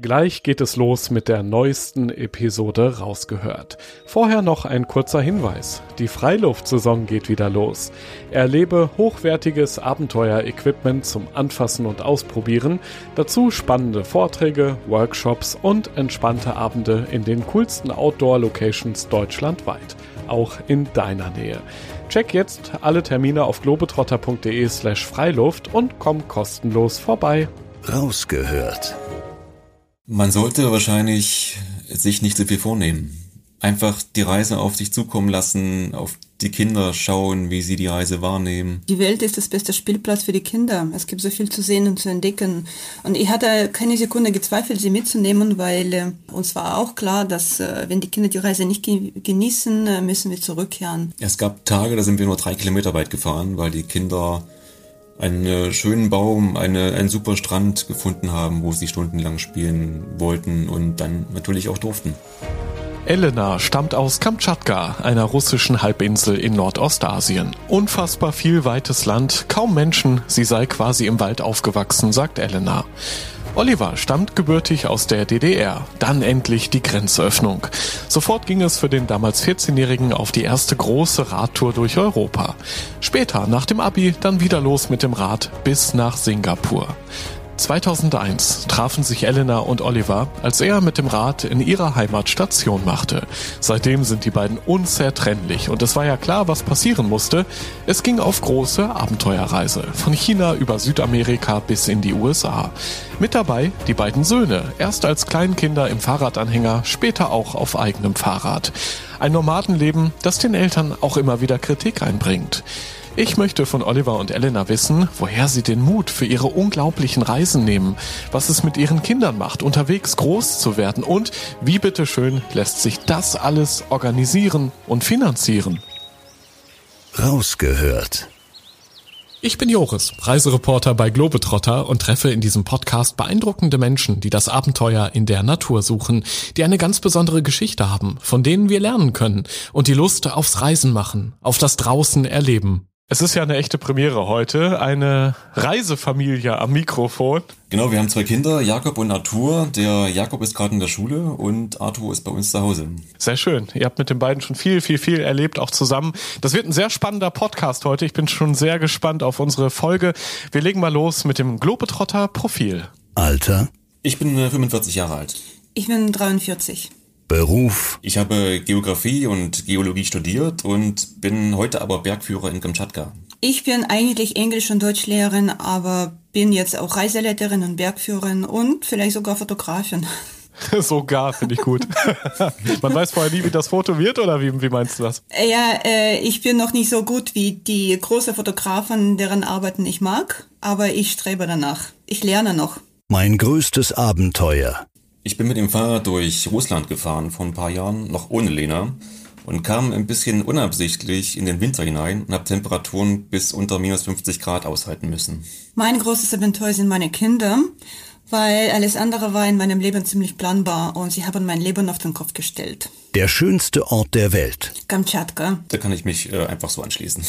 Gleich geht es los mit der neuesten Episode rausgehört. Vorher noch ein kurzer Hinweis. Die Freiluftsaison geht wieder los. Erlebe hochwertiges Abenteuer-Equipment zum Anfassen und Ausprobieren, dazu spannende Vorträge, Workshops und entspannte Abende in den coolsten Outdoor-Locations deutschlandweit, auch in deiner Nähe. Check jetzt alle Termine auf globetrotter.de slash Freiluft und komm kostenlos vorbei. Rausgehört man sollte wahrscheinlich sich nicht so viel vornehmen. Einfach die Reise auf sich zukommen lassen, auf die Kinder schauen, wie sie die Reise wahrnehmen. Die Welt ist das beste Spielplatz für die Kinder. Es gibt so viel zu sehen und zu entdecken. Und ich hatte keine Sekunde gezweifelt, sie mitzunehmen, weil äh, uns war auch klar, dass äh, wenn die Kinder die Reise nicht genießen, äh, müssen wir zurückkehren. Es gab Tage, da sind wir nur drei Kilometer weit gefahren, weil die Kinder einen schönen Baum, eine, einen super Strand gefunden haben, wo sie stundenlang spielen wollten und dann natürlich auch durften. Elena stammt aus Kamtschatka, einer russischen Halbinsel in Nordostasien. Unfassbar viel weites Land, kaum Menschen, sie sei quasi im Wald aufgewachsen, sagt Elena. Oliver stammt gebürtig aus der DDR. Dann endlich die Grenzöffnung. Sofort ging es für den damals 14-Jährigen auf die erste große Radtour durch Europa. Später, nach dem Abi, dann wieder los mit dem Rad bis nach Singapur. 2001 trafen sich Elena und Oliver, als er mit dem Rad in ihrer Heimat Station machte. Seitdem sind die beiden unzertrennlich und es war ja klar, was passieren musste. Es ging auf große Abenteuerreise, von China über Südamerika bis in die USA. Mit dabei die beiden Söhne, erst als Kleinkinder im Fahrradanhänger, später auch auf eigenem Fahrrad. Ein Nomadenleben, das den Eltern auch immer wieder Kritik einbringt. Ich möchte von Oliver und Elena wissen, woher sie den Mut für ihre unglaublichen Reisen nehmen, was es mit ihren Kindern macht, unterwegs groß zu werden und wie bitteschön lässt sich das alles organisieren und finanzieren. Rausgehört. Ich bin Joris, Reisereporter bei Globetrotter und treffe in diesem Podcast beeindruckende Menschen, die das Abenteuer in der Natur suchen, die eine ganz besondere Geschichte haben, von denen wir lernen können und die Lust aufs Reisen machen, auf das Draußen erleben. Es ist ja eine echte Premiere heute, eine Reisefamilie am Mikrofon. Genau, wir haben zwei Kinder, Jakob und Arthur. Der Jakob ist gerade in der Schule und Arthur ist bei uns zu Hause. Sehr schön. Ihr habt mit den beiden schon viel, viel, viel erlebt, auch zusammen. Das wird ein sehr spannender Podcast heute. Ich bin schon sehr gespannt auf unsere Folge. Wir legen mal los mit dem Globetrotter Profil. Alter? Ich bin 45 äh, Jahre alt. Ich bin 43. Beruf. Ich habe Geografie und Geologie studiert und bin heute aber Bergführer in Kamtschatka. Ich bin eigentlich Englisch- und Deutschlehrerin, aber bin jetzt auch Reiseleiterin und Bergführerin und vielleicht sogar Fotografin. Sogar, finde ich gut. Man weiß vorher nie, wie das Foto wird, oder wie, wie meinst du das? Ja, äh, ich bin noch nicht so gut wie die große Fotografen, deren Arbeiten ich mag, aber ich strebe danach. Ich lerne noch. Mein größtes Abenteuer. Ich bin mit dem Fahrrad durch Russland gefahren vor ein paar Jahren, noch ohne Lena, und kam ein bisschen unabsichtlich in den Winter hinein und habe Temperaturen bis unter minus 50 Grad aushalten müssen. Mein großes Abenteuer sind meine Kinder, weil alles andere war in meinem Leben ziemlich planbar und sie haben mein Leben auf den Kopf gestellt. Der schönste Ort der Welt. Kamtschatka. Da kann ich mich äh, einfach so anschließen.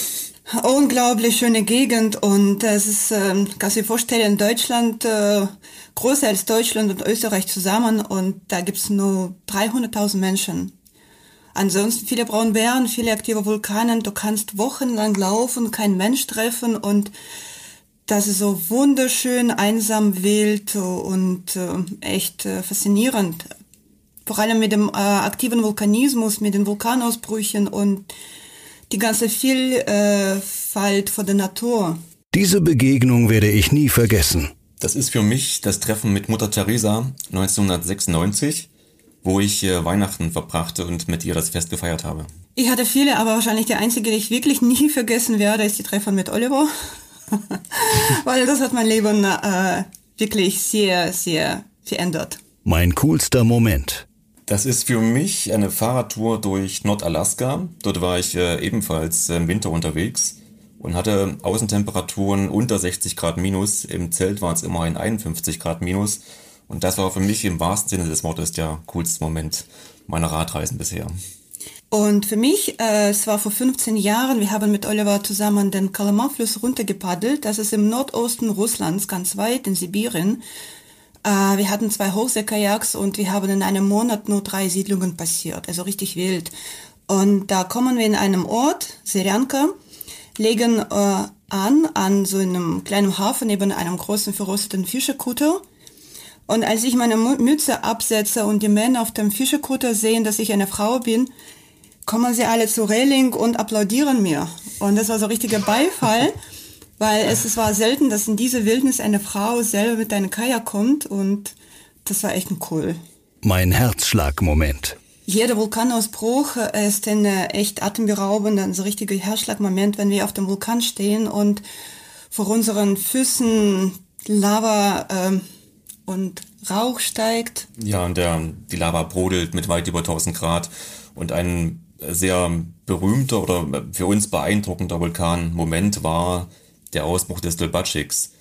Unglaublich schöne Gegend und es ist, äh, kannst du dir vorstellen, Deutschland, äh, größer als Deutschland und Österreich zusammen und da gibt's nur 300.000 Menschen. Ansonsten viele Braunbären, viele aktive Vulkane, du kannst wochenlang laufen, kein Mensch treffen und das ist so wunderschön, einsam, wild und äh, echt äh, faszinierend. Vor allem mit dem äh, aktiven Vulkanismus, mit den Vulkanausbrüchen und die ganze Vielfalt von der Natur. Diese Begegnung werde ich nie vergessen. Das ist für mich das Treffen mit Mutter Teresa 1996, wo ich äh, Weihnachten verbrachte und mit ihr das Fest gefeiert habe. Ich hatte viele, aber wahrscheinlich der einzige, den ich wirklich nie vergessen werde, ist die Treffen mit Oliver. Weil das hat mein Leben äh, wirklich sehr, sehr verändert. Mein coolster Moment. Das ist für mich eine Fahrradtour durch Nordalaska. Dort war ich äh, ebenfalls im Winter unterwegs und hatte Außentemperaturen unter 60 Grad minus. Im Zelt waren es immerhin 51 Grad minus. Und das war für mich im wahrsten Sinne des Wortes der coolste Moment meiner Radreisen bisher. Und für mich, äh, es war vor 15 Jahren, wir haben mit Oliver zusammen den Kalamar-Fluss runtergepaddelt. Das ist im Nordosten Russlands, ganz weit in Sibirien. Äh, wir hatten zwei Hochseekajaks und wir haben in einem Monat nur drei Siedlungen passiert, also richtig wild. Und da kommen wir in einem Ort, Serianka, legen äh, an, an so einem kleinen Hafen neben einem großen verrosteten Fischerkutter. Und als ich meine Mütze absetze und die Männer auf dem Fischerkutter sehen, dass ich eine Frau bin, kommen sie alle zu Reling und applaudieren mir. Und das war so richtiger Beifall, weil es, es war selten, dass in diese Wildnis eine Frau selber mit einem Kajak kommt und das war echt cool. Mein Herzschlagmoment. Jeder Vulkanausbruch ist ein echt atemberaubender, ein so richtiger Herzschlagmoment, wenn wir auf dem Vulkan stehen und vor unseren Füßen Lava äh, und Rauch steigt. Ja, und der, die Lava brodelt mit weit über 1000 Grad und ein sehr berühmter oder für uns beeindruckender Vulkanmoment war der Ausbruch des Dolbatschiks.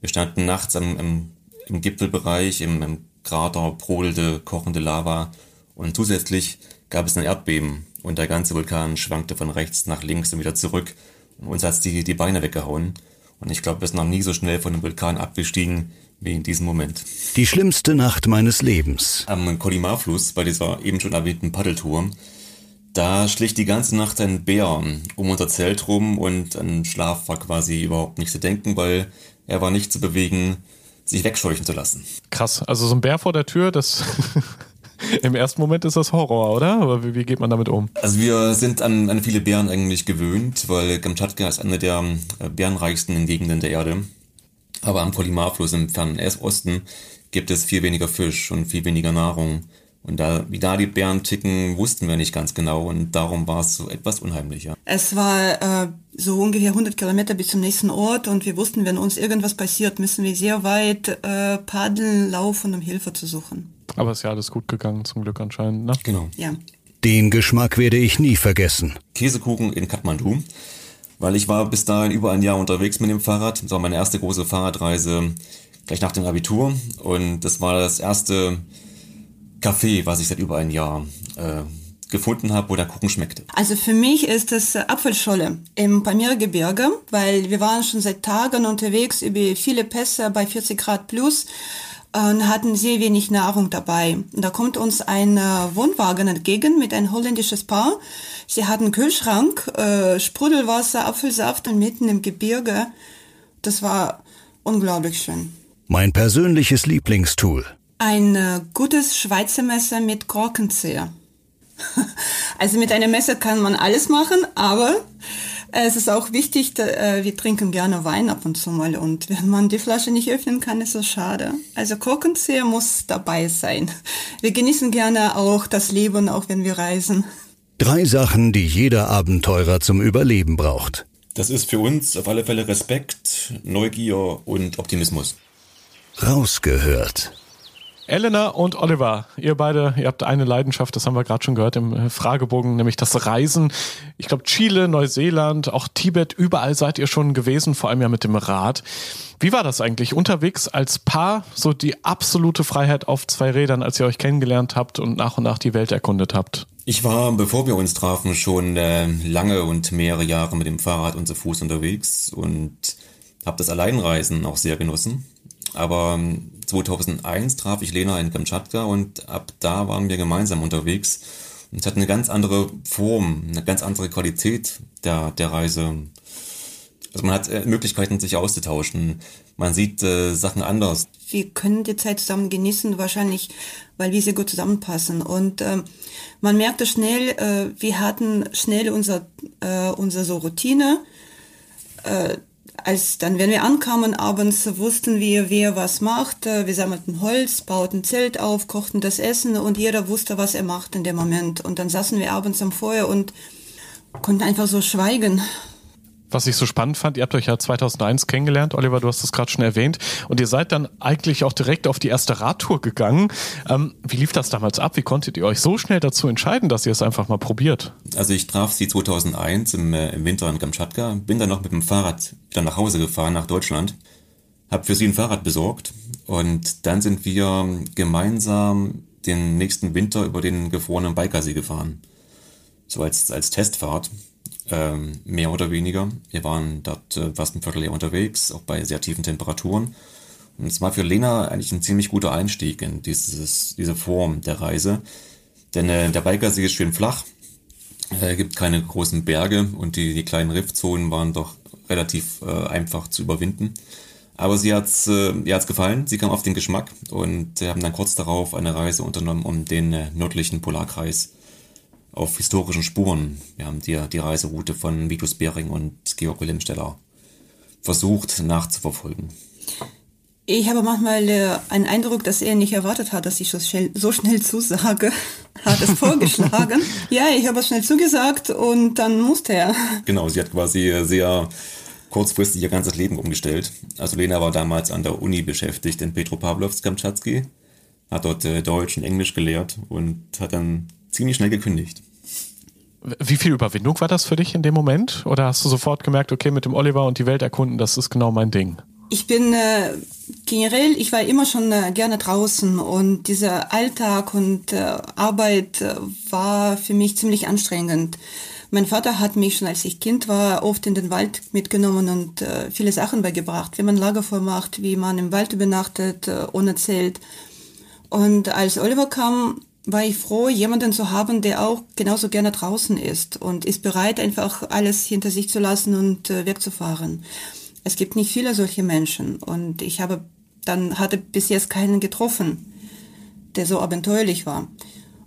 Wir standen nachts am, im, im Gipfelbereich, im, im Krater brodelte kochende Lava und zusätzlich gab es ein Erdbeben und der ganze Vulkan schwankte von rechts nach links und wieder zurück. Und uns hat die, die Beine weggehauen. Und ich glaube, wir sind noch nie so schnell von dem Vulkan abgestiegen wie in diesem Moment. Die schlimmste Nacht meines Lebens. Am Kolimar-Fluss, bei dieser eben schon erwähnten Paddeltour, da schlich die ganze Nacht ein Bär um unser Zelt rum und an Schlaf war quasi überhaupt nicht zu denken, weil er war nicht zu bewegen, sich wegscheuchen zu lassen. Krass, also so ein Bär vor der Tür, das im ersten Moment ist das Horror, oder? Aber wie, wie geht man damit um? Also wir sind an, an viele Bären eigentlich gewöhnt, weil Kamtschatka ist eine der äh, bärenreichsten Gegenden der Erde. Aber am Polymarfluss im fernen Osten gibt es viel weniger Fisch und viel weniger Nahrung. Und da, wie da die Bären ticken, wussten wir nicht ganz genau und darum war es so etwas unheimlicher. Es war äh, so ungefähr 100 Kilometer bis zum nächsten Ort und wir wussten, wenn uns irgendwas passiert, müssen wir sehr weit äh, paddeln, laufen, um Hilfe zu suchen. Aber ist ja alles gut gegangen, zum Glück anscheinend, ne? Genau. Ja. Den Geschmack werde ich nie vergessen. Käsekuchen in Kathmandu, weil ich war bis dahin über ein Jahr unterwegs mit dem Fahrrad. Das war meine erste große Fahrradreise gleich nach dem Abitur und das war das erste Café, was ich seit über ein Jahr äh, gefunden habe, wo der Kuchen schmeckte. Also für mich ist das Apfelscholle im Pamir-Gebirge, weil wir waren schon seit Tagen unterwegs über viele Pässe bei 40 Grad plus und hatten sehr wenig Nahrung dabei. Da kommt uns ein äh, Wohnwagen entgegen mit ein holländisches Paar. Sie hatten einen Kühlschrank, äh, Sprudelwasser, Apfelsaft und mitten im Gebirge. Das war unglaublich schön. Mein persönliches Lieblingstool. Ein äh, gutes Schweizer Messer mit Korkenzieher. also mit einem Messer kann man alles machen, aber es ist auch wichtig, da, äh, wir trinken gerne Wein ab und zu mal und wenn man die Flasche nicht öffnen kann, ist das schade. Also Korkenzieher muss dabei sein. Wir genießen gerne auch das Leben, auch wenn wir reisen. Drei Sachen, die jeder Abenteurer zum Überleben braucht. Das ist für uns auf alle Fälle Respekt, Neugier und Optimismus. Rausgehört. Elena und Oliver, ihr beide, ihr habt eine Leidenschaft, das haben wir gerade schon gehört im äh, Fragebogen, nämlich das Reisen. Ich glaube, Chile, Neuseeland, auch Tibet, überall seid ihr schon gewesen, vor allem ja mit dem Rad. Wie war das eigentlich unterwegs als Paar, so die absolute Freiheit auf zwei Rädern, als ihr euch kennengelernt habt und nach und nach die Welt erkundet habt? Ich war, bevor wir uns trafen, schon äh, lange und mehrere Jahre mit dem Fahrrad und zu Fuß unterwegs und habe das Alleinreisen auch sehr genossen. Aber 2001 ähm, traf ich Lena in Kamtschatka und ab da waren wir gemeinsam unterwegs. Und es hat eine ganz andere Form, eine ganz andere Qualität der, der Reise. Also man hat äh, Möglichkeiten, sich auszutauschen. Man sieht äh, Sachen anders. Wir können die Zeit zusammen genießen, wahrscheinlich, weil wir sehr gut zusammenpassen. Und ähm, man merkte schnell, äh, wir hatten schnell unser, äh, unsere so Routine. Äh, als dann, wenn wir ankamen abends, wussten wir, wer was macht. Wir sammelten Holz, bauten Zelt auf, kochten das Essen und jeder wusste, was er macht in dem Moment. Und dann saßen wir abends am Feuer und konnten einfach so schweigen. Was ich so spannend fand, ihr habt euch ja 2001 kennengelernt, Oliver, du hast es gerade schon erwähnt, und ihr seid dann eigentlich auch direkt auf die erste Radtour gegangen. Ähm, wie lief das damals ab? Wie konntet ihr euch so schnell dazu entscheiden, dass ihr es einfach mal probiert? Also ich traf sie 2001 im, äh, im Winter in Kamtschatka, bin dann noch mit dem Fahrrad wieder nach Hause gefahren, nach Deutschland, habe für sie ein Fahrrad besorgt und dann sind wir gemeinsam den nächsten Winter über den gefrorenen Bikersee gefahren. So als, als Testfahrt ähm, mehr oder weniger. Wir waren dort äh, fast ein Vierteljahr unterwegs, auch bei sehr tiefen Temperaturen. Und es war für Lena eigentlich ein ziemlich guter Einstieg in dieses, diese Form der Reise. Denn äh, der Bikersee ist schön flach, äh, gibt keine großen Berge und die, die kleinen Riffzonen waren doch relativ äh, einfach zu überwinden. Aber sie hat's, äh, gefallen, sie kam auf den Geschmack und haben dann kurz darauf eine Reise unternommen um den äh, nördlichen Polarkreis auf historischen Spuren. Wir haben die, die Reiseroute von Vitus Bering und Georg Wilhelm Steller versucht nachzuverfolgen. Ich habe manchmal äh, einen Eindruck, dass er nicht erwartet hat, dass ich so schnell, so schnell zusage. Hat es vorgeschlagen. ja, ich habe es schnell zugesagt und dann musste er. Genau, sie hat quasi sehr kurzfristig ihr ganzes Leben umgestellt. Also Lena war damals an der Uni beschäftigt in Petropavlovsk-Kamtschatski, hat dort äh, Deutsch und Englisch gelehrt und hat dann ziemlich schnell gekündigt. Wie viel Überwindung war das für dich in dem Moment? Oder hast du sofort gemerkt, okay, mit dem Oliver und die Welt erkunden, das ist genau mein Ding? Ich bin äh, generell, ich war immer schon äh, gerne draußen und dieser Alltag und äh, Arbeit äh, war für mich ziemlich anstrengend. Mein Vater hat mich schon als ich Kind war oft in den Wald mitgenommen und äh, viele Sachen beigebracht, wie man Lagerfeuer macht, wie man im Wald übernachtet, äh, ohne Zelt. Und als Oliver kam, war ich froh, jemanden zu haben, der auch genauso gerne draußen ist und ist bereit, einfach alles hinter sich zu lassen und äh, wegzufahren. Es gibt nicht viele solche Menschen und ich habe dann hatte bis jetzt keinen getroffen, der so abenteuerlich war.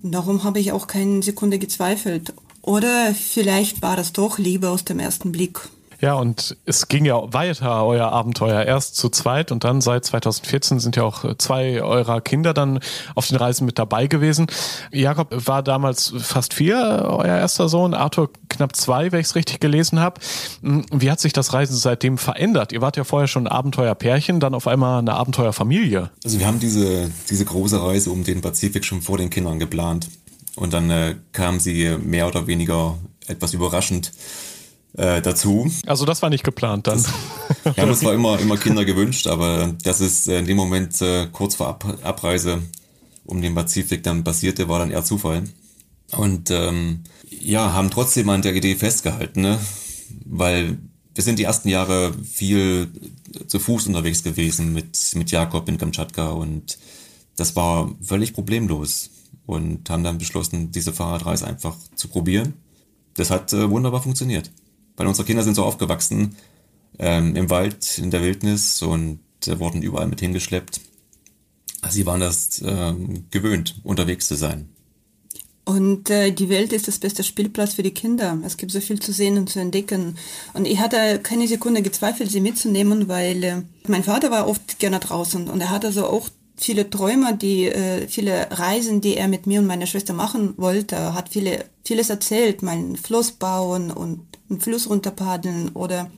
Und darum habe ich auch keine Sekunde gezweifelt. Oder vielleicht war das doch Liebe aus dem ersten Blick. Ja, und es ging ja weiter, euer Abenteuer. Erst zu zweit und dann seit 2014 sind ja auch zwei eurer Kinder dann auf den Reisen mit dabei gewesen. Jakob war damals fast vier, euer erster Sohn, Arthur knapp zwei, wenn ich es richtig gelesen habe. Hm, wie hat sich das Reisen seitdem verändert? Ihr wart ja vorher schon ein Abenteuerpärchen, dann auf einmal eine Abenteuerfamilie. Also wir haben diese, diese große Reise um den Pazifik schon vor den Kindern geplant. Und dann äh, kam sie mehr oder weniger etwas überraschend äh, dazu. Also das war nicht geplant dann. Das, ja, das war immer, immer Kinder gewünscht, aber das ist äh, in dem Moment äh, kurz vor Ab Abreise um den Pazifik dann passierte, war dann eher Zufall. Und ähm, ja, haben trotzdem an der Idee festgehalten, ne? weil wir sind die ersten Jahre viel zu Fuß unterwegs gewesen mit, mit Jakob in Kamtschatka und das war völlig problemlos und haben dann beschlossen, diese Fahrradreise einfach zu probieren. Das hat äh, wunderbar funktioniert weil unsere Kinder sind so aufgewachsen ähm, im Wald, in der Wildnis und äh, wurden überall mit hingeschleppt. Sie waren das äh, gewöhnt, unterwegs zu sein. Und äh, die Welt ist das beste Spielplatz für die Kinder. Es gibt so viel zu sehen und zu entdecken. Und ich hatte keine Sekunde gezweifelt, sie mitzunehmen, weil äh, mein Vater war oft gerne draußen und er hatte also auch viele Träume, die äh, viele Reisen, die er mit mir und meiner Schwester machen wollte, hat viele vieles erzählt, mal einen Fluss bauen und einen Fluss runterpaddeln oder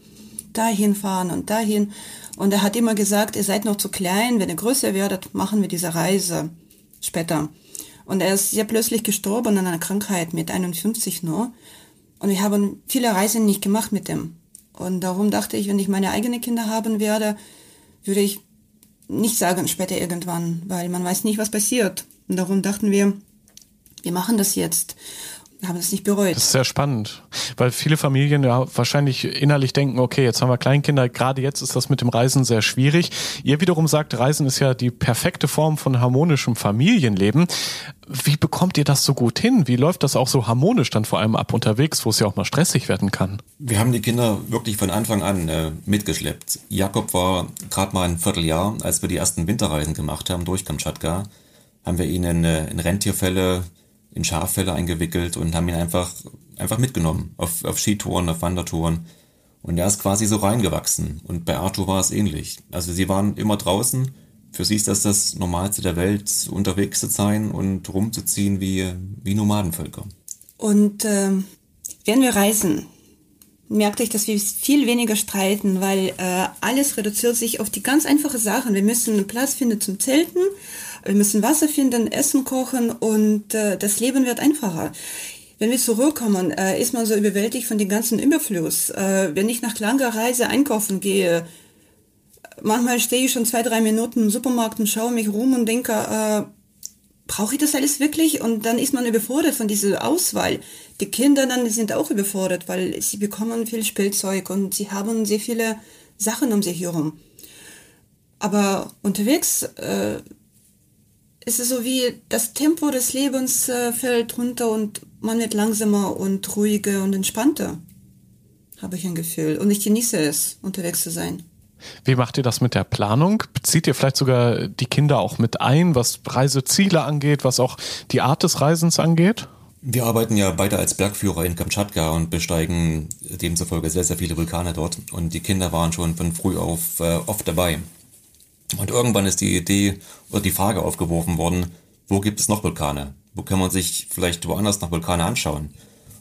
dahin fahren und dahin. Und er hat immer gesagt, ihr seid noch zu klein, wenn ihr größer werdet, machen wir diese Reise später. Und er ist sehr plötzlich gestorben an einer Krankheit mit 51 nur. Und wir haben viele Reisen nicht gemacht mit ihm. Und darum dachte ich, wenn ich meine eigenen Kinder haben werde, würde ich nicht sagen später irgendwann, weil man weiß nicht, was passiert. Und darum dachten wir, wir machen das jetzt haben es nicht bereut. Das ist sehr spannend, weil viele Familien ja wahrscheinlich innerlich denken, okay, jetzt haben wir Kleinkinder, gerade jetzt ist das mit dem Reisen sehr schwierig. Ihr wiederum sagt, Reisen ist ja die perfekte Form von harmonischem Familienleben. Wie bekommt ihr das so gut hin? Wie läuft das auch so harmonisch dann vor allem ab unterwegs, wo es ja auch mal stressig werden kann? Wir haben die Kinder wirklich von Anfang an äh, mitgeschleppt. Jakob war gerade mal ein Vierteljahr, als wir die ersten Winterreisen gemacht haben durch Kamtschatka, haben wir ihn in, äh, in Rentierfälle in Schaffelle eingewickelt und haben ihn einfach, einfach mitgenommen auf, auf Skitouren, auf Wandertouren. Und er ist quasi so reingewachsen. Und bei Arthur war es ähnlich. Also sie waren immer draußen. Für sie ist das das Normalste der Welt, unterwegs zu sein und rumzuziehen wie, wie Nomadenvölker. Und äh, wenn wir reisen, merkte ich, dass wir viel weniger streiten, weil äh, alles reduziert sich auf die ganz einfache Sachen. Wir müssen einen Platz finden zum Zelten wir müssen Wasser finden, Essen kochen und äh, das Leben wird einfacher. Wenn wir zurückkommen, äh, ist man so überwältigt von dem ganzen Überfluss. Äh, wenn ich nach langer Reise einkaufen gehe, manchmal stehe ich schon zwei, drei Minuten im Supermarkt und schaue mich rum und denke, äh, brauche ich das alles wirklich? Und dann ist man überfordert von dieser Auswahl. Die Kinder dann sind auch überfordert, weil sie bekommen viel Spielzeug und sie haben sehr viele Sachen um sich herum. Aber unterwegs äh, ist es so wie das Tempo des Lebens äh, fällt runter und man wird langsamer und ruhiger und entspannter, habe ich ein Gefühl. Und ich genieße es, unterwegs zu sein. Wie macht ihr das mit der Planung? Bezieht ihr vielleicht sogar die Kinder auch mit ein, was Reiseziele angeht, was auch die Art des Reisens angeht? Wir arbeiten ja beide als Bergführer in Kamtschatka und besteigen demzufolge sehr, sehr viele Vulkane dort. Und die Kinder waren schon von früh auf äh, oft dabei. Und irgendwann ist die Idee oder die Frage aufgeworfen worden, wo gibt es noch Vulkane? Wo kann man sich vielleicht woanders noch Vulkane anschauen?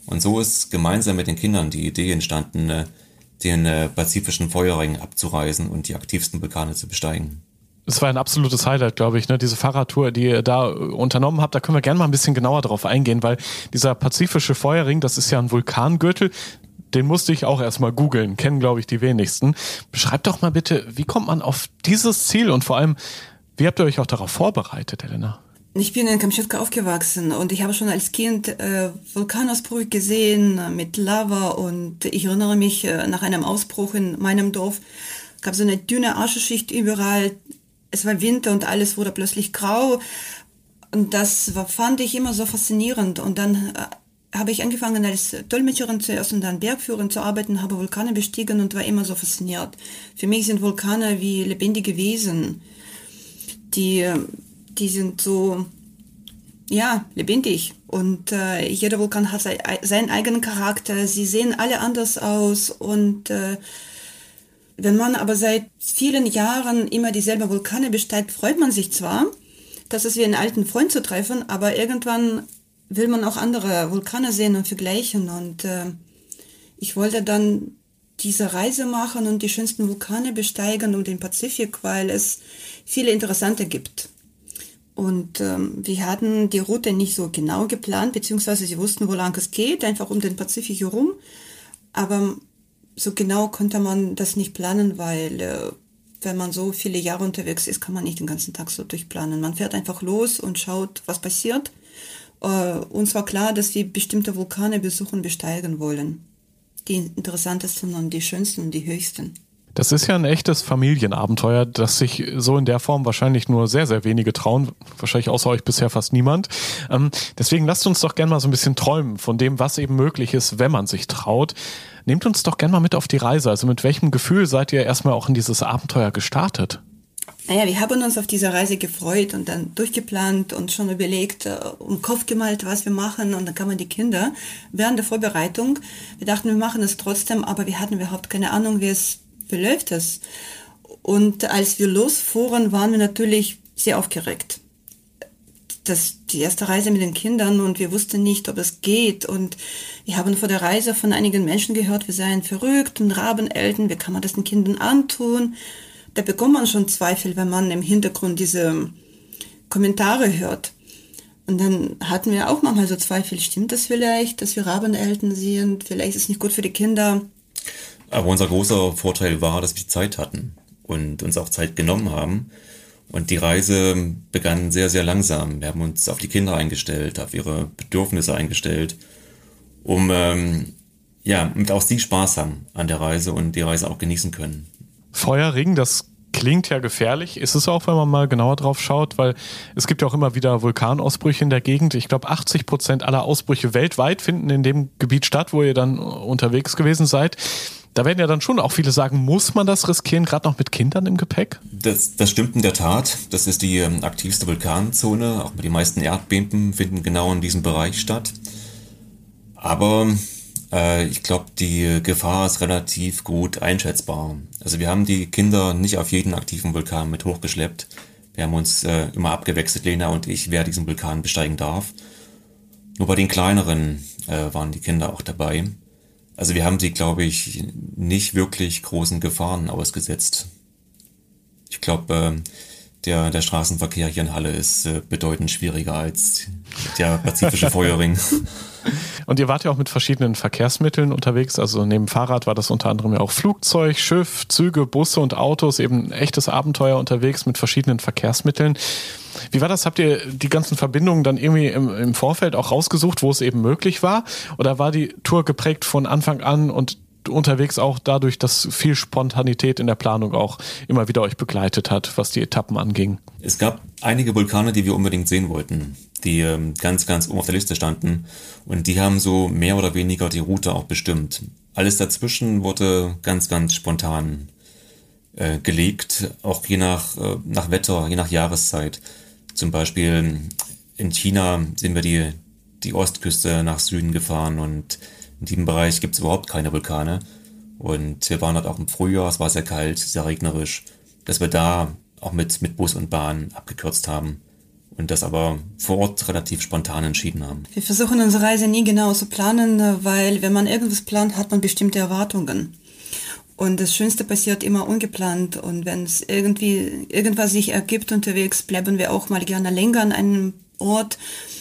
Und so ist gemeinsam mit den Kindern die Idee entstanden, äh, den äh, pazifischen Feuerring abzureisen und die aktivsten Vulkane zu besteigen. Das war ein absolutes Highlight, glaube ich, ne? diese Fahrradtour, die ihr da unternommen habt. Da können wir gerne mal ein bisschen genauer drauf eingehen, weil dieser pazifische Feuerring, das ist ja ein Vulkangürtel. Den musste ich auch erstmal googeln, kennen, glaube ich, die wenigsten. Beschreibt doch mal bitte, wie kommt man auf dieses Ziel und vor allem, wie habt ihr euch auch darauf vorbereitet, Elena? Ich bin in Kamtschatka aufgewachsen und ich habe schon als Kind äh, Vulkanausbrüche gesehen äh, mit Lava und ich erinnere mich äh, nach einem Ausbruch in meinem Dorf gab so eine dünne Ascheschicht überall es war Winter und alles wurde plötzlich grau. Und das war, fand ich immer so faszinierend. Und dann äh, habe ich angefangen als Dolmetscherin zuerst und dann Bergführerin zu arbeiten, habe Vulkane bestiegen und war immer so fasziniert. Für mich sind Vulkane wie lebendige Wesen. Die, die sind so, ja, lebendig. Und äh, jeder Vulkan hat seinen eigenen Charakter. Sie sehen alle anders aus und äh, wenn man aber seit vielen Jahren immer dieselben Vulkane besteigt, freut man sich zwar, dass es wie einen alten Freund zu treffen, aber irgendwann will man auch andere Vulkane sehen und vergleichen. Und äh, ich wollte dann diese Reise machen und die schönsten Vulkane besteigen um den Pazifik, weil es viele interessante gibt. Und ähm, wir hatten die Route nicht so genau geplant, beziehungsweise sie wussten, wo lang es geht, einfach um den Pazifik herum. Aber so genau konnte man das nicht planen, weil äh, wenn man so viele Jahre unterwegs ist, kann man nicht den ganzen Tag so durchplanen. Man fährt einfach los und schaut, was passiert. Äh, uns war klar, dass wir bestimmte Vulkane besuchen, besteigen wollen. Die interessantesten und die schönsten und die höchsten. Das ist ja ein echtes Familienabenteuer, das sich so in der Form wahrscheinlich nur sehr, sehr wenige trauen. Wahrscheinlich außer euch bisher fast niemand. Ähm, deswegen lasst uns doch gerne mal so ein bisschen träumen von dem, was eben möglich ist, wenn man sich traut. Nehmt uns doch gerne mal mit auf die Reise. Also mit welchem Gefühl seid ihr erstmal auch in dieses Abenteuer gestartet? Naja, wir haben uns auf diese Reise gefreut und dann durchgeplant und schon überlegt, äh, um Kopf gemalt, was wir machen. Und dann kamen die Kinder während der Vorbereitung. Wir dachten, wir machen es trotzdem, aber wir hatten überhaupt keine Ahnung, wie es verläuft. Es. Und als wir losfuhren, waren wir natürlich sehr aufgeregt das die erste Reise mit den Kindern und wir wussten nicht, ob es geht. Und wir haben vor der Reise von einigen Menschen gehört, wir seien verrückt und Rabeneltern, wie kann man das den Kindern antun? Da bekommt man schon Zweifel, wenn man im Hintergrund diese Kommentare hört. Und dann hatten wir auch manchmal so Zweifel, stimmt das vielleicht, dass wir Rabeneltern sind? Vielleicht ist es nicht gut für die Kinder. Aber unser großer Vorteil war, dass wir Zeit hatten und uns auch Zeit genommen haben und die Reise begann sehr, sehr langsam. Wir haben uns auf die Kinder eingestellt, auf ihre Bedürfnisse eingestellt, um ähm, ja, mit auch sie Spaß haben an der Reise und die Reise auch genießen können. Feuerring, das klingt ja gefährlich. Ist es auch, wenn man mal genauer drauf schaut, weil es gibt ja auch immer wieder Vulkanausbrüche in der Gegend. Ich glaube, 80 Prozent aller Ausbrüche weltweit finden in dem Gebiet statt, wo ihr dann unterwegs gewesen seid. Da werden ja dann schon auch viele sagen, muss man das riskieren, gerade noch mit Kindern im Gepäck? Das, das stimmt in der Tat. Das ist die ähm, aktivste Vulkanzone. Auch die meisten Erdbeben finden genau in diesem Bereich statt. Aber äh, ich glaube, die Gefahr ist relativ gut einschätzbar. Also wir haben die Kinder nicht auf jeden aktiven Vulkan mit hochgeschleppt. Wir haben uns äh, immer abgewechselt, Lena und ich, wer diesen Vulkan besteigen darf. Nur bei den kleineren äh, waren die Kinder auch dabei. Also wir haben sie, glaube ich, nicht wirklich großen Gefahren ausgesetzt. Ich glaube, äh, der, der Straßenverkehr hier in Halle ist äh, bedeutend schwieriger als der pazifische Feuerring. Und ihr wart ja auch mit verschiedenen Verkehrsmitteln unterwegs. Also neben Fahrrad war das unter anderem ja auch Flugzeug, Schiff, Züge, Busse und Autos. Eben ein echtes Abenteuer unterwegs mit verschiedenen Verkehrsmitteln. Wie war das? Habt ihr die ganzen Verbindungen dann irgendwie im, im Vorfeld auch rausgesucht, wo es eben möglich war? Oder war die Tour geprägt von Anfang an und unterwegs auch dadurch, dass viel Spontanität in der Planung auch immer wieder euch begleitet hat, was die Etappen anging. Es gab einige Vulkane, die wir unbedingt sehen wollten, die ähm, ganz, ganz oben auf der Liste standen. Und die haben so mehr oder weniger die Route auch bestimmt. Alles dazwischen wurde ganz, ganz spontan äh, gelegt, auch je nach, äh, nach Wetter, je nach Jahreszeit. Zum Beispiel in China sind wir die, die Ostküste nach Süden gefahren und in diesem Bereich gibt es überhaupt keine Vulkane. Und wir waren dort auch im Frühjahr, es war sehr kalt, sehr regnerisch, dass wir da auch mit, mit Bus und Bahn abgekürzt haben und das aber vor Ort relativ spontan entschieden haben. Wir versuchen unsere Reise nie genau zu planen, weil wenn man irgendwas plant, hat man bestimmte Erwartungen. Und das Schönste passiert immer ungeplant. Und wenn es irgendwie irgendwas sich ergibt unterwegs, bleiben wir auch mal gerne länger an einem Ort.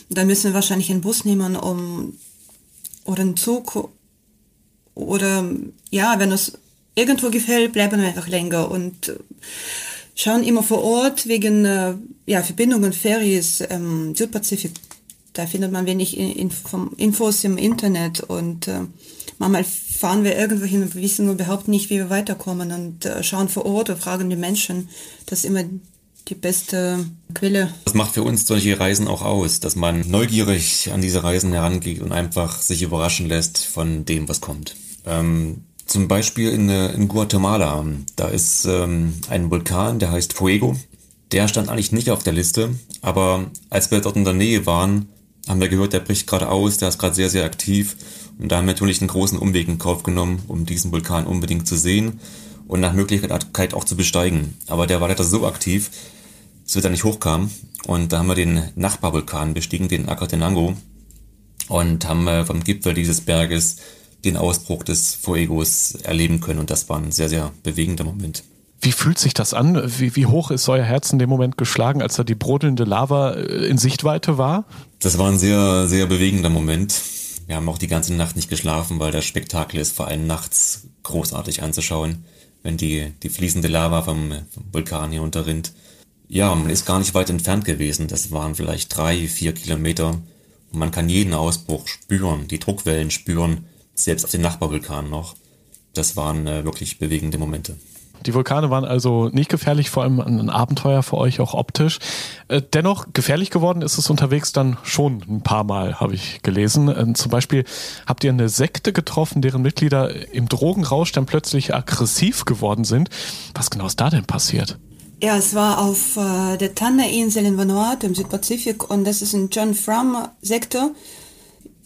Da müssen wir wahrscheinlich einen Bus nehmen, um oder einen Zug oder ja, wenn es irgendwo gefällt, bleiben wir einfach länger und schauen immer vor Ort wegen äh, ja, Verbindungen, Ferries, ähm, Südpazifik. Da findet man wenig Infos im Internet und äh, manchmal fahren wir irgendwo hin und wissen überhaupt nicht, wie wir weiterkommen und äh, schauen vor Ort und fragen die Menschen. Das ist immer die beste Quelle. Das macht für uns solche Reisen auch aus, dass man neugierig an diese Reisen herangeht und einfach sich überraschen lässt von dem, was kommt. Ähm, zum Beispiel in, äh, in Guatemala, da ist ähm, ein Vulkan, der heißt Fuego. Der stand eigentlich nicht auf der Liste, aber als wir dort in der Nähe waren, haben wir gehört, der bricht gerade aus, der ist gerade sehr, sehr aktiv. Und da haben wir natürlich einen großen Umweg in Kauf genommen, um diesen Vulkan unbedingt zu sehen und nach Möglichkeit auch zu besteigen. Aber der war leider so aktiv, dass wir da nicht hochkamen. Und da haben wir den Nachbarvulkan bestiegen, den Acatenango, und haben äh, vom Gipfel dieses Berges den Ausbruch des Fuegos erleben können. Und das war ein sehr, sehr bewegender Moment. Wie fühlt sich das an? Wie, wie hoch ist euer Herz in dem Moment geschlagen, als da die brodelnde Lava äh, in Sichtweite war? Das war ein sehr, sehr bewegender Moment. Wir haben auch die ganze Nacht nicht geschlafen, weil das Spektakel ist vor allem nachts großartig anzuschauen, wenn die, die fließende Lava vom, vom Vulkan hier unterrinnt. Ja, man ist gar nicht weit entfernt gewesen. Das waren vielleicht drei, vier Kilometer. Und man kann jeden Ausbruch spüren, die Druckwellen spüren selbst auf den Nachbarvulkanen noch. Das waren äh, wirklich bewegende Momente. Die Vulkane waren also nicht gefährlich, vor allem ein Abenteuer für euch auch optisch. Äh, dennoch gefährlich geworden ist es unterwegs dann schon ein paar Mal, habe ich gelesen. Äh, zum Beispiel habt ihr eine Sekte getroffen, deren Mitglieder im Drogenrausch dann plötzlich aggressiv geworden sind. Was genau ist da denn passiert? Ja, es war auf äh, der Tanna-Insel in Vanuatu im Südpazifik und das ist ein John Frum-Sektor.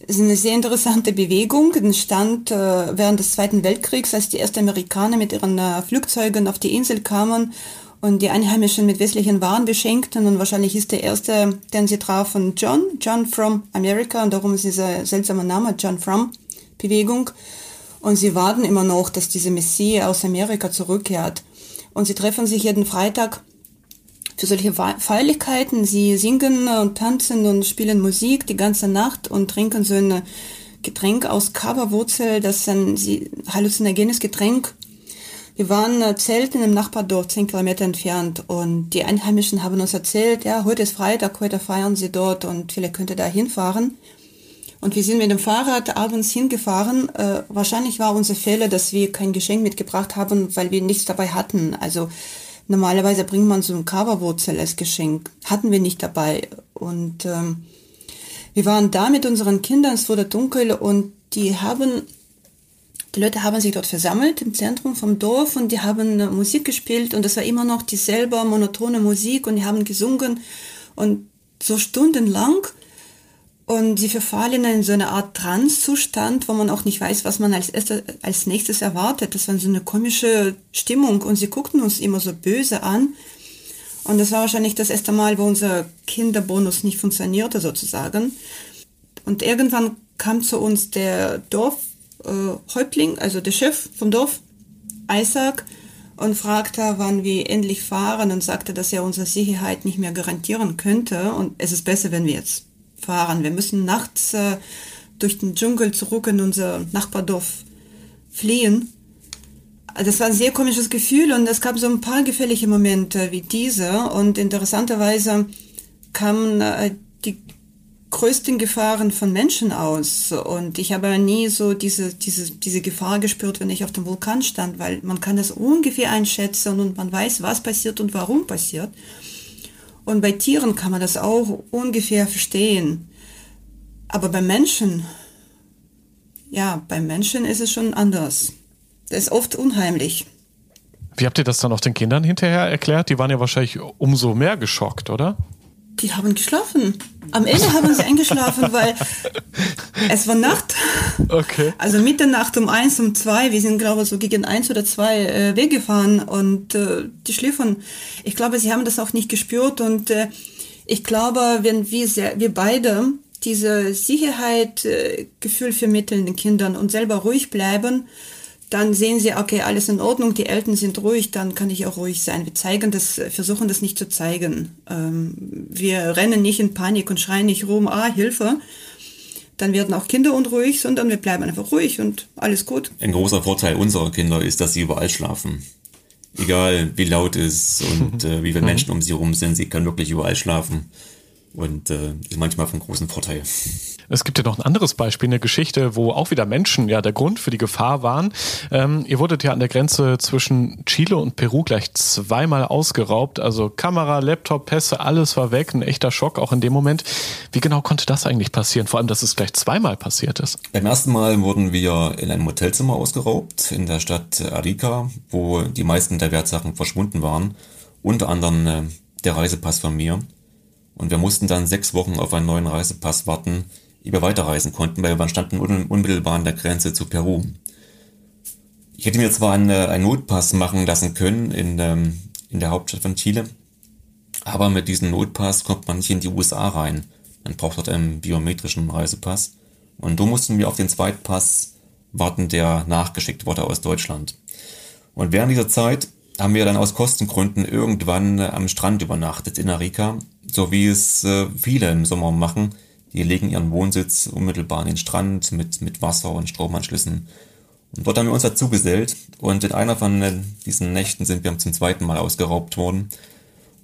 Ist eine sehr interessante Bewegung. Entstand äh, während des Zweiten Weltkriegs, als die ersten Amerikaner mit ihren äh, Flugzeugen auf die Insel kamen und die Einheimischen mit westlichen Waren beschenkten. Und wahrscheinlich ist der erste, den sie trafen, John, John from America. Und darum ist dieser seltsame Name John from Bewegung. Und sie warten immer noch, dass diese Messie aus Amerika zurückkehrt. Und sie treffen sich jeden Freitag für solche Feierlichkeiten. Sie singen und tanzen und spielen Musik die ganze Nacht und trinken so ein Getränk aus Kaba-Wurzel, das ist ein halluzinogenes Getränk. Wir waren äh, zelten im Nachbardorf, zehn Kilometer entfernt und die Einheimischen haben uns erzählt, ja, heute ist Freitag, heute feiern sie dort und vielleicht könnt ihr da hinfahren. Und wir sind mit dem Fahrrad abends hingefahren. Äh, wahrscheinlich war unser Fehler, dass wir kein Geschenk mitgebracht haben, weil wir nichts dabei hatten. Also Normalerweise bringt man so ein Kaberwurzel als Geschenk. Hatten wir nicht dabei. Und ähm, wir waren da mit unseren Kindern, es wurde dunkel und die haben, die Leute haben sich dort versammelt im Zentrum vom Dorf und die haben äh, Musik gespielt und das war immer noch dieselbe monotone Musik und die haben gesungen und so stundenlang und sie verfallen in so eine Art Trance-Zustand, wo man auch nicht weiß, was man als, erste, als nächstes erwartet. Das war so eine komische Stimmung und sie guckten uns immer so böse an. Und das war wahrscheinlich das erste Mal, wo unser Kinderbonus nicht funktionierte sozusagen. Und irgendwann kam zu uns der Dorfhäuptling, äh, also der Chef vom Dorf, Isaac, und fragte, wann wir endlich fahren und sagte, dass er unsere Sicherheit nicht mehr garantieren könnte. Und es ist besser, wenn wir jetzt fahren. Wir müssen nachts äh, durch den Dschungel zurück in unser Nachbardorf fliehen. Das war ein sehr komisches Gefühl und es gab so ein paar gefährliche Momente wie diese und interessanterweise kamen äh, die größten Gefahren von Menschen aus. Und ich habe nie so diese, diese, diese Gefahr gespürt, wenn ich auf dem Vulkan stand, weil man kann das ungefähr einschätzen und man weiß, was passiert und warum passiert. Und bei Tieren kann man das auch ungefähr verstehen. Aber bei Menschen, ja, bei Menschen ist es schon anders. Das ist oft unheimlich. Wie habt ihr das dann auch den Kindern hinterher erklärt? Die waren ja wahrscheinlich umso mehr geschockt, oder? Die haben geschlafen. Am Ende haben sie eingeschlafen, weil es war Nacht. Okay. Also Mitternacht um eins, um zwei. Wir sind, glaube ich, so gegen eins oder zwei äh, weggefahren und äh, die schliefen. Ich glaube, sie haben das auch nicht gespürt und äh, ich glaube, wenn wir, sehr, wir beide diese Sicherheit, äh, Gefühl vermitteln den Kindern und selber ruhig bleiben, dann sehen sie, okay, alles in Ordnung, die Eltern sind ruhig, dann kann ich auch ruhig sein. Wir zeigen das, versuchen das nicht zu zeigen. Ähm, wir rennen nicht in Panik und schreien nicht rum, ah, Hilfe. Dann werden auch Kinder unruhig, sondern wir bleiben einfach ruhig und alles gut. Ein großer Vorteil unserer Kinder ist, dass sie überall schlafen. Egal wie laut es und äh, wie viele Menschen um sie herum sind, sie können wirklich überall schlafen und äh, ist manchmal von großem Vorteil. Es gibt ja noch ein anderes Beispiel, eine Geschichte, wo auch wieder Menschen ja der Grund für die Gefahr waren. Ähm, ihr wurdet ja an der Grenze zwischen Chile und Peru gleich zweimal ausgeraubt. Also Kamera, Laptop, Pässe, alles war weg. Ein echter Schock auch in dem Moment. Wie genau konnte das eigentlich passieren? Vor allem, dass es gleich zweimal passiert ist. Beim ersten Mal wurden wir in einem Hotelzimmer ausgeraubt in der Stadt Arica, wo die meisten der Wertsachen verschwunden waren. Unter anderem äh, der Reisepass von mir. Und wir mussten dann sechs Wochen auf einen neuen Reisepass warten, ehe wir weiterreisen konnten, weil wir standen unmittelbar an der Grenze zu Peru. Ich hätte mir zwar einen, äh, einen Notpass machen lassen können in, ähm, in der Hauptstadt von Chile, aber mit diesem Notpass kommt man nicht in die USA rein. Man braucht dort einen biometrischen Reisepass. Und so mussten wir auf den Zweitpass warten, der nachgeschickt wurde aus Deutschland. Und während dieser Zeit haben wir dann aus Kostengründen irgendwann äh, am Strand übernachtet in Arica, so wie es äh, viele im Sommer machen. Die legen ihren Wohnsitz unmittelbar an den Strand mit, mit Wasser und Stromanschlüssen. Und dort haben wir uns dazugesellt und in einer von äh, diesen Nächten sind wir zum zweiten Mal ausgeraubt worden.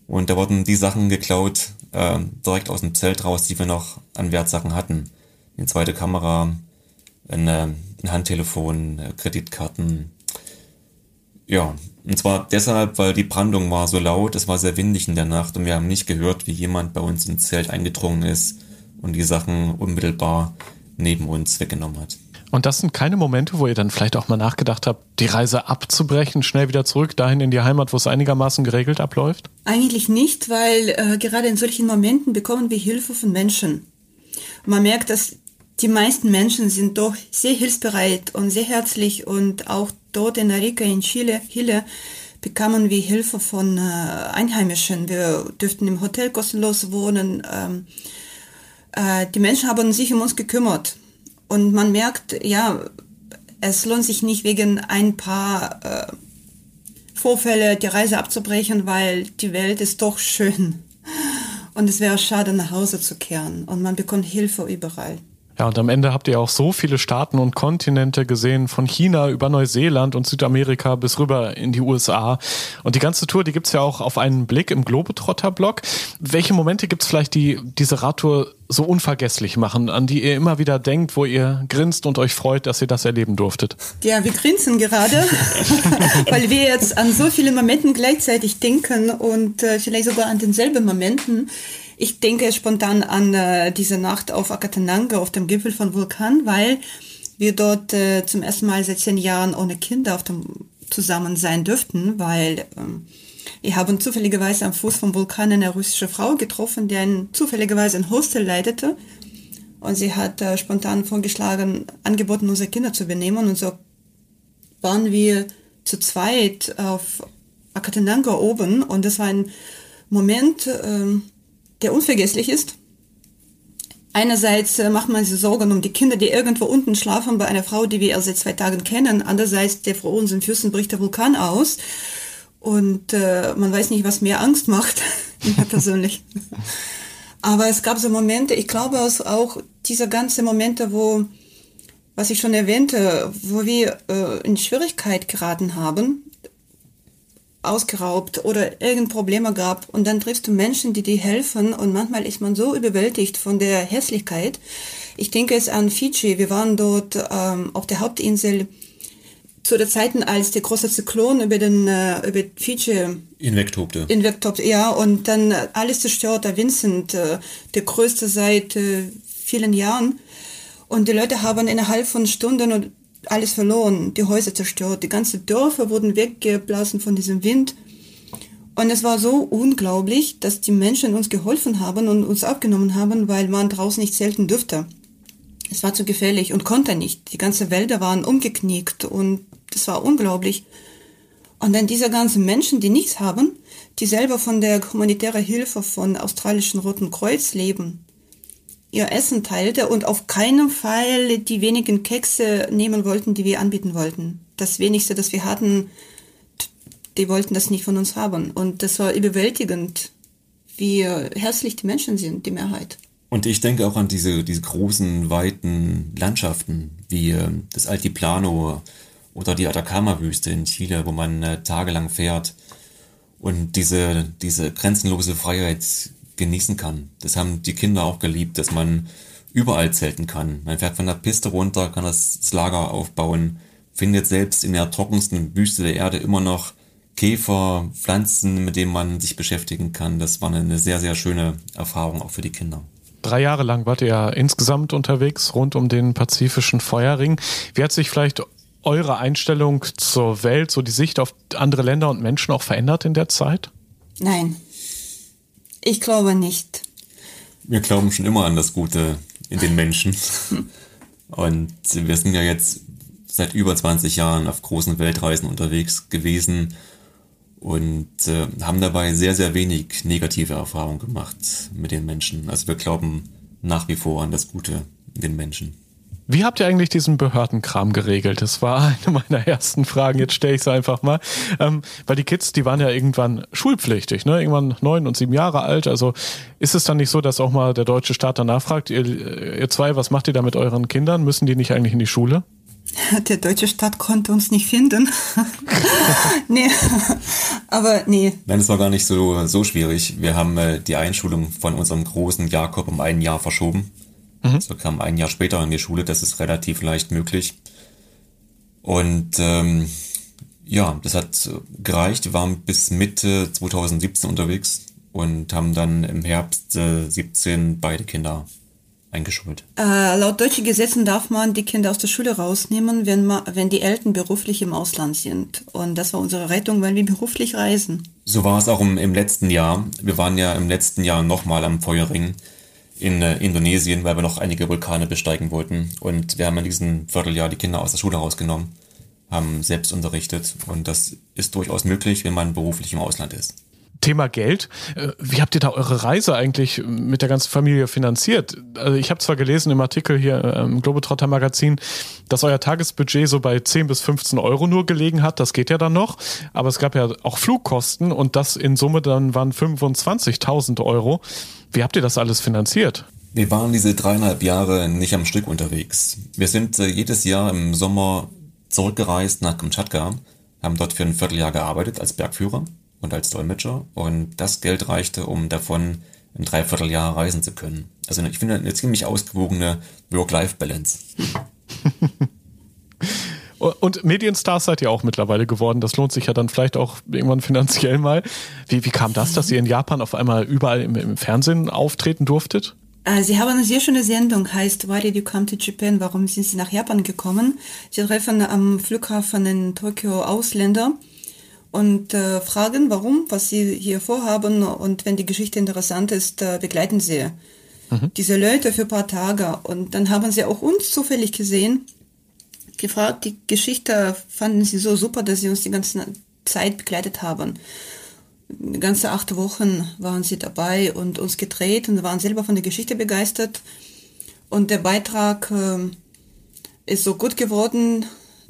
Und da wurden die Sachen geklaut, äh, direkt aus dem Zelt raus, die wir noch an Wertsachen hatten. Eine zweite Kamera, ein, äh, ein Handtelefon, Kreditkarten, ja, und zwar deshalb, weil die Brandung war so laut, es war sehr windig in der Nacht und wir haben nicht gehört, wie jemand bei uns ins Zelt eingedrungen ist und die Sachen unmittelbar neben uns weggenommen hat. Und das sind keine Momente, wo ihr dann vielleicht auch mal nachgedacht habt, die Reise abzubrechen, schnell wieder zurück dahin in die Heimat, wo es einigermaßen geregelt abläuft? Eigentlich nicht, weil äh, gerade in solchen Momenten bekommen wir Hilfe von Menschen. Man merkt, dass die meisten Menschen sind doch sehr hilfsbereit und sehr herzlich und auch dort in Arica in Chile, Chile bekamen wir Hilfe von äh, Einheimischen. Wir dürften im Hotel kostenlos wohnen. Ähm, äh, die Menschen haben sich um uns gekümmert. Und man merkt, ja, es lohnt sich nicht wegen ein paar äh, Vorfälle die Reise abzubrechen, weil die Welt ist doch schön. Und es wäre schade, nach Hause zu kehren. Und man bekommt Hilfe überall. Ja, und am Ende habt ihr auch so viele Staaten und Kontinente gesehen, von China über Neuseeland und Südamerika bis rüber in die USA. Und die ganze Tour, die gibt's ja auch auf einen Blick im Globetrotter-Blog. Welche Momente gibt's vielleicht, die diese Radtour so unvergesslich machen, an die ihr immer wieder denkt, wo ihr grinst und euch freut, dass ihr das erleben durftet? Ja, wir grinsen gerade, weil wir jetzt an so viele Momenten gleichzeitig denken und äh, vielleicht sogar an denselben Momenten. Ich denke spontan an äh, diese Nacht auf Akatananga, auf dem Gipfel von Vulkan, weil wir dort äh, zum ersten Mal seit zehn Jahren ohne Kinder auf dem zusammen sein dürften, weil ähm, wir haben zufälligerweise am Fuß vom Vulkan eine russische Frau getroffen, die ein, zufälligerweise ein Hostel leitete. Und sie hat äh, spontan vorgeschlagen, angeboten, unsere Kinder zu benehmen. Und so waren wir zu zweit auf Akatananga oben. Und das war ein Moment, ähm, der unvergesslich ist. Einerseits äh, macht man sich Sorgen um die Kinder, die irgendwo unten schlafen bei einer Frau, die wir erst seit zwei Tagen kennen. Andererseits, der vor unseren Füßen bricht der Vulkan aus. Und äh, man weiß nicht, was mehr Angst macht, mir persönlich. Aber es gab so Momente, ich glaube auch diese ganzen Momente, wo, was ich schon erwähnte, wo wir äh, in Schwierigkeit geraten haben, ausgeraubt oder irgendein Probleme gab und dann triffst du Menschen, die dir helfen und manchmal ist man so überwältigt von der Hässlichkeit. Ich denke es an Fiji. Wir waren dort ähm, auf der Hauptinsel zu der Zeiten, als der große Zyklon über den äh, über Fiji hinwegtobte. Hinwegtobte, ja, und dann alles zerstört, der Vincent, äh, der größte seit äh, vielen Jahren. Und die Leute haben innerhalb von Stunden alles verloren, die Häuser zerstört, die ganzen Dörfer wurden weggeblasen von diesem Wind. Und es war so unglaublich, dass die Menschen uns geholfen haben und uns abgenommen haben, weil man draußen nicht selten dürfte. Es war zu gefährlich und konnte nicht. Die ganzen Wälder waren umgeknickt und das war unglaublich. Und dann diese ganzen Menschen, die nichts haben, die selber von der humanitären Hilfe von australischen Roten Kreuz leben, ihr Essen teilte und auf keinen Fall die wenigen Kekse nehmen wollten, die wir anbieten wollten. Das wenigste, das wir hatten, die wollten das nicht von uns haben. Und das war überwältigend, wie herzlich die Menschen sind, die Mehrheit. Und ich denke auch an diese, diese großen, weiten Landschaften, wie äh, das Altiplano oder die Atacama-Wüste in Chile, wo man äh, tagelang fährt und diese, diese grenzenlose Freiheit genießen kann. Das haben die Kinder auch geliebt, dass man überall zelten kann. Man fährt von der Piste runter, kann das Lager aufbauen, findet selbst in der trockensten Wüste der Erde immer noch Käfer, Pflanzen, mit denen man sich beschäftigen kann. Das war eine sehr, sehr schöne Erfahrung auch für die Kinder. Drei Jahre lang wart ihr ja insgesamt unterwegs rund um den pazifischen Feuerring. Wie hat sich vielleicht eure Einstellung zur Welt, so die Sicht auf andere Länder und Menschen auch verändert in der Zeit? Nein, ich glaube nicht. Wir glauben schon immer an das Gute in den Menschen. Und wir sind ja jetzt seit über 20 Jahren auf großen Weltreisen unterwegs gewesen und äh, haben dabei sehr, sehr wenig negative Erfahrungen gemacht mit den Menschen. Also wir glauben nach wie vor an das Gute in den Menschen. Wie habt ihr eigentlich diesen Behördenkram geregelt? Das war eine meiner ersten Fragen. Jetzt stelle ich es einfach mal. Ähm, weil die Kids, die waren ja irgendwann schulpflichtig, ne? Irgendwann neun und sieben Jahre alt. Also ist es dann nicht so, dass auch mal der deutsche Staat danach fragt, ihr, ihr zwei, was macht ihr da mit euren Kindern? Müssen die nicht eigentlich in die Schule? Der deutsche Staat konnte uns nicht finden. nee, aber nee. Nein, es war gar nicht so, so schwierig. Wir haben äh, die Einschulung von unserem großen Jakob um ein Jahr verschoben. Mhm. So kam ein Jahr später in die Schule, das ist relativ leicht möglich. Und ähm, ja, das hat gereicht. Wir waren bis Mitte 2017 unterwegs und haben dann im Herbst äh, 17 beide Kinder eingeschult. Äh, laut deutschen Gesetzen darf man die Kinder aus der Schule rausnehmen, wenn, man, wenn die Eltern beruflich im Ausland sind. Und das war unsere Rettung, weil wir beruflich reisen. So war es auch im, im letzten Jahr. Wir waren ja im letzten Jahr nochmal am Feuerring in äh, Indonesien, weil wir noch einige Vulkane besteigen wollten. Und wir haben in diesem Vierteljahr die Kinder aus der Schule rausgenommen, haben selbst unterrichtet. Und das ist durchaus möglich, wenn man beruflich im Ausland ist. Thema Geld. Äh, wie habt ihr da eure Reise eigentlich mit der ganzen Familie finanziert? Also ich habe zwar gelesen im Artikel hier im Globetrotter Magazin, dass euer Tagesbudget so bei 10 bis 15 Euro nur gelegen hat. Das geht ja dann noch. Aber es gab ja auch Flugkosten und das in Summe dann waren 25.000 Euro. Wie habt ihr das alles finanziert? Wir waren diese dreieinhalb Jahre nicht am Stück unterwegs. Wir sind äh, jedes Jahr im Sommer zurückgereist nach Kamtschatka, haben dort für ein Vierteljahr gearbeitet als Bergführer und als Dolmetscher und das Geld reichte, um davon ein Dreivierteljahr reisen zu können. Also ich finde eine ziemlich ausgewogene Work-Life-Balance. Und Medienstars seid ihr auch mittlerweile geworden. Das lohnt sich ja dann vielleicht auch irgendwann finanziell mal. Wie, wie kam das, dass ihr in Japan auf einmal überall im, im Fernsehen auftreten durftet? Äh, sie haben eine sehr schöne Sendung, heißt Why did you come to Japan? Warum sind Sie nach Japan gekommen? Sie treffen am Flughafen in Tokio Ausländer und äh, fragen, warum, was sie hier vorhaben. Und wenn die Geschichte interessant ist, äh, begleiten sie mhm. diese Leute für ein paar Tage. Und dann haben sie auch uns zufällig gesehen gefragt. Die Geschichte fanden sie so super, dass sie uns die ganze Zeit begleitet haben. Ganze acht Wochen waren sie dabei und uns gedreht und waren selber von der Geschichte begeistert. Und der Beitrag äh, ist so gut geworden,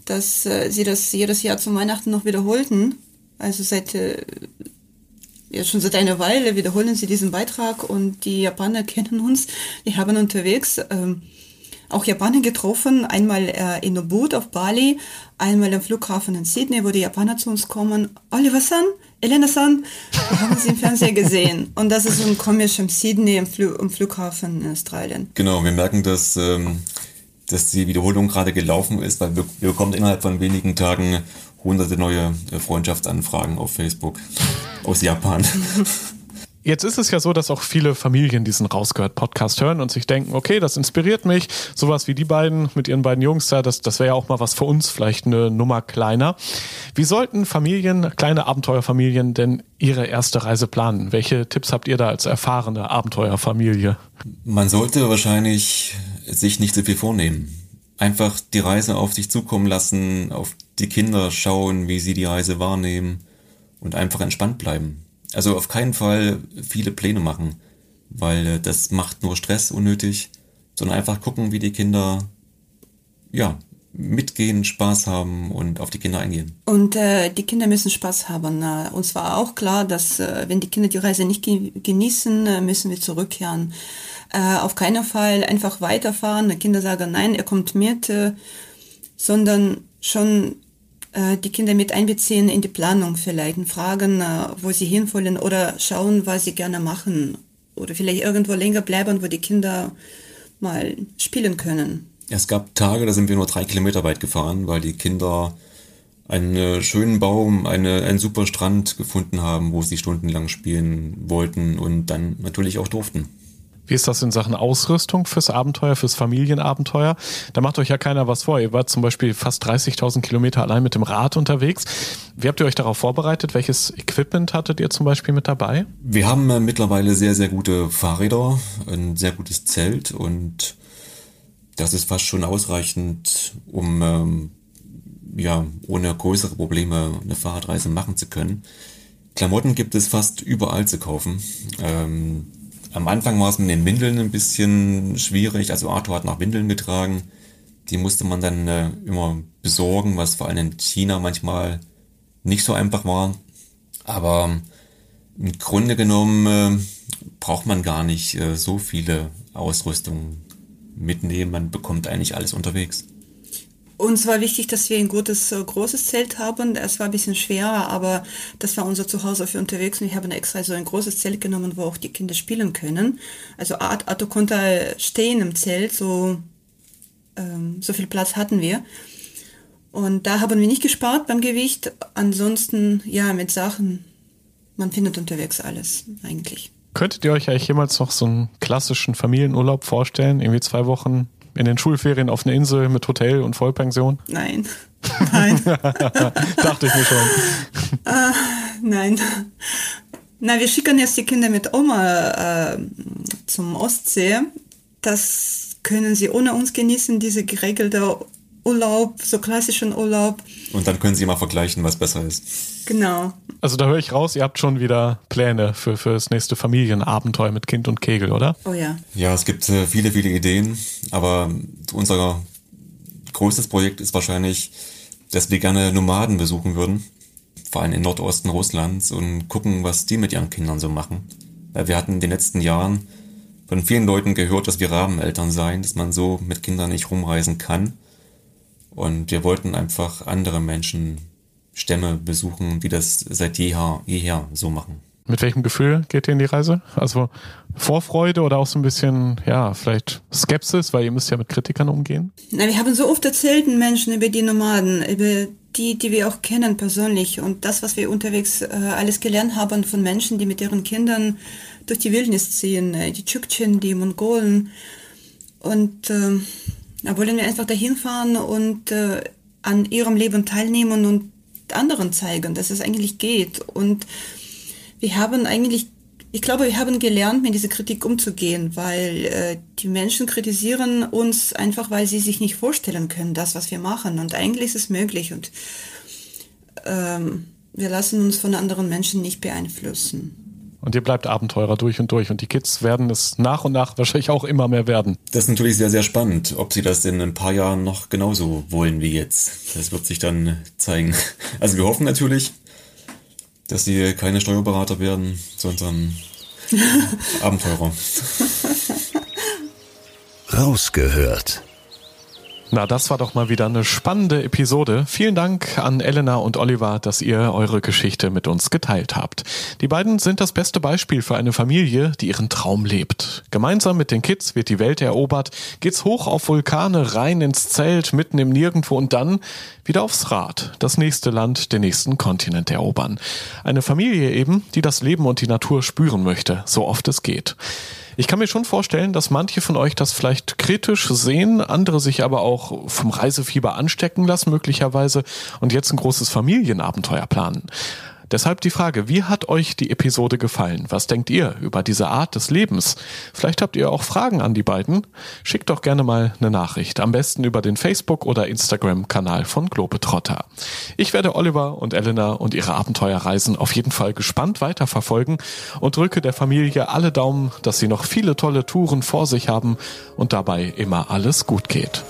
dass äh, sie das jedes Jahr zum Weihnachten noch wiederholten. Also seit äh, ja schon seit einer Weile wiederholen sie diesen Beitrag und die Japaner kennen uns. Die haben unterwegs ähm, auch Japaner getroffen, einmal äh, in Ubud auf Bali, einmal am Flughafen in Sydney, wo die Japaner zu uns kommen. Oliver-san, Elena-san, haben sie im Fernsehen gesehen. Und das ist so ein komisch im Sydney, im, Fl im Flughafen in Australien. Genau, wir merken, dass, ähm, dass die Wiederholung gerade gelaufen ist, weil wir, wir bekommen innerhalb von wenigen Tagen hunderte neue äh, Freundschaftsanfragen auf Facebook aus Japan. Jetzt ist es ja so, dass auch viele Familien diesen Rausgehört Podcast hören und sich denken, okay, das inspiriert mich. Sowas wie die beiden mit ihren beiden Jungs da, das, das wäre ja auch mal was für uns, vielleicht eine Nummer kleiner. Wie sollten Familien, kleine Abenteuerfamilien denn ihre erste Reise planen? Welche Tipps habt ihr da als erfahrene Abenteuerfamilie? Man sollte wahrscheinlich sich nicht so viel vornehmen. Einfach die Reise auf sich zukommen lassen, auf die Kinder schauen, wie sie die Reise wahrnehmen und einfach entspannt bleiben also auf keinen Fall viele Pläne machen, weil äh, das macht nur Stress unnötig, sondern einfach gucken, wie die Kinder ja mitgehen, Spaß haben und auf die Kinder eingehen. Und äh, die Kinder müssen Spaß haben. Uns war auch klar, dass äh, wenn die Kinder die Reise nicht genießen, äh, müssen wir zurückkehren. Äh, auf keinen Fall einfach weiterfahren. Die Kinder sagen, nein, er kommt mit, äh, sondern schon die Kinder mit einbeziehen in die Planung vielleicht, fragen, äh, wo sie hinwollen oder schauen, was sie gerne machen oder vielleicht irgendwo länger bleiben, wo die Kinder mal spielen können. Es gab Tage, da sind wir nur drei Kilometer weit gefahren, weil die Kinder einen äh, schönen Baum, eine, einen super Strand gefunden haben, wo sie stundenlang spielen wollten und dann natürlich auch durften. Wie ist das in Sachen Ausrüstung fürs Abenteuer, fürs Familienabenteuer? Da macht euch ja keiner was vor. Ihr wart zum Beispiel fast 30.000 Kilometer allein mit dem Rad unterwegs. Wie habt ihr euch darauf vorbereitet? Welches Equipment hattet ihr zum Beispiel mit dabei? Wir haben äh, mittlerweile sehr, sehr gute Fahrräder, ein sehr gutes Zelt und das ist fast schon ausreichend, um ähm, ja, ohne größere Probleme eine Fahrradreise machen zu können. Klamotten gibt es fast überall zu kaufen. Ähm, am Anfang war es mit den Windeln ein bisschen schwierig. Also Arthur hat nach Windeln getragen. Die musste man dann äh, immer besorgen, was vor allem in China manchmal nicht so einfach war. Aber im Grunde genommen äh, braucht man gar nicht äh, so viele Ausrüstungen mitnehmen. Man bekommt eigentlich alles unterwegs. Uns war wichtig, dass wir ein gutes, äh, großes Zelt haben. Es war ein bisschen schwerer, aber das war unser Zuhause für unterwegs und ich habe extra so ein großes Zelt genommen, wo auch die Kinder spielen können. Also Arto konnte stehen im Zelt, so, ähm, so viel Platz hatten wir. Und da haben wir nicht gespart beim Gewicht. Ansonsten, ja, mit Sachen, man findet unterwegs alles eigentlich. Könntet ihr euch eigentlich jemals noch so einen klassischen Familienurlaub vorstellen? Irgendwie zwei Wochen in den Schulferien auf einer Insel mit Hotel und Vollpension? Nein. Nein. Dachte ich mir schon. Uh, nein. Na, wir schicken jetzt die Kinder mit Oma äh, zum Ostsee. Das können sie ohne uns genießen, diese geregelte Urlaub, so klassischen Urlaub. Und dann können Sie mal vergleichen, was besser ist. Genau. Also da höre ich raus, ihr habt schon wieder Pläne für, für das nächste Familienabenteuer mit Kind und Kegel, oder? Oh ja. Ja, es gibt äh, viele, viele Ideen, aber unser größtes Projekt ist wahrscheinlich, dass wir gerne Nomaden besuchen würden, vor allem im Nordosten Russlands und gucken, was die mit ihren Kindern so machen. Weil wir hatten in den letzten Jahren von vielen Leuten gehört, dass wir Rabeneltern seien, dass man so mit Kindern nicht rumreisen kann. Und wir wollten einfach andere Menschen, Stämme besuchen, die das seit jeher, jeher so machen. Mit welchem Gefühl geht ihr in die Reise? Also Vorfreude oder auch so ein bisschen, ja, vielleicht Skepsis, weil ihr müsst ja mit Kritikern umgehen? Na, wir haben so oft erzählt Menschen über die Nomaden, über die, die wir auch kennen persönlich und das, was wir unterwegs äh, alles gelernt haben von Menschen, die mit ihren Kindern durch die Wildnis ziehen, äh, die Tschuktchen, die Mongolen und äh, da wollen wir einfach dahin fahren und äh, an ihrem Leben teilnehmen und anderen zeigen, dass es eigentlich geht. Und wir haben eigentlich, ich glaube, wir haben gelernt, mit dieser Kritik umzugehen, weil äh, die Menschen kritisieren uns einfach, weil sie sich nicht vorstellen können, das, was wir machen. Und eigentlich ist es möglich und ähm, wir lassen uns von anderen Menschen nicht beeinflussen. Und ihr bleibt Abenteurer durch und durch. Und die Kids werden es nach und nach wahrscheinlich auch immer mehr werden. Das ist natürlich sehr, sehr spannend, ob sie das in ein paar Jahren noch genauso wollen wie jetzt. Das wird sich dann zeigen. Also wir hoffen natürlich, dass sie keine Steuerberater werden, sondern Abenteurer. Rausgehört. Na, das war doch mal wieder eine spannende Episode. Vielen Dank an Elena und Oliver, dass ihr eure Geschichte mit uns geteilt habt. Die beiden sind das beste Beispiel für eine Familie, die ihren Traum lebt. Gemeinsam mit den Kids wird die Welt erobert, geht's hoch auf Vulkane, rein ins Zelt, mitten im Nirgendwo und dann wieder aufs Rad, das nächste Land, den nächsten Kontinent erobern. Eine Familie eben, die das Leben und die Natur spüren möchte, so oft es geht. Ich kann mir schon vorstellen, dass manche von euch das vielleicht kritisch sehen, andere sich aber auch vom Reisefieber anstecken lassen möglicherweise und jetzt ein großes Familienabenteuer planen. Deshalb die Frage, wie hat euch die Episode gefallen? Was denkt ihr über diese Art des Lebens? Vielleicht habt ihr auch Fragen an die beiden? Schickt doch gerne mal eine Nachricht. Am besten über den Facebook- oder Instagram-Kanal von Globetrotter. Ich werde Oliver und Elena und ihre Abenteuerreisen auf jeden Fall gespannt weiterverfolgen und drücke der Familie alle Daumen, dass sie noch viele tolle Touren vor sich haben und dabei immer alles gut geht.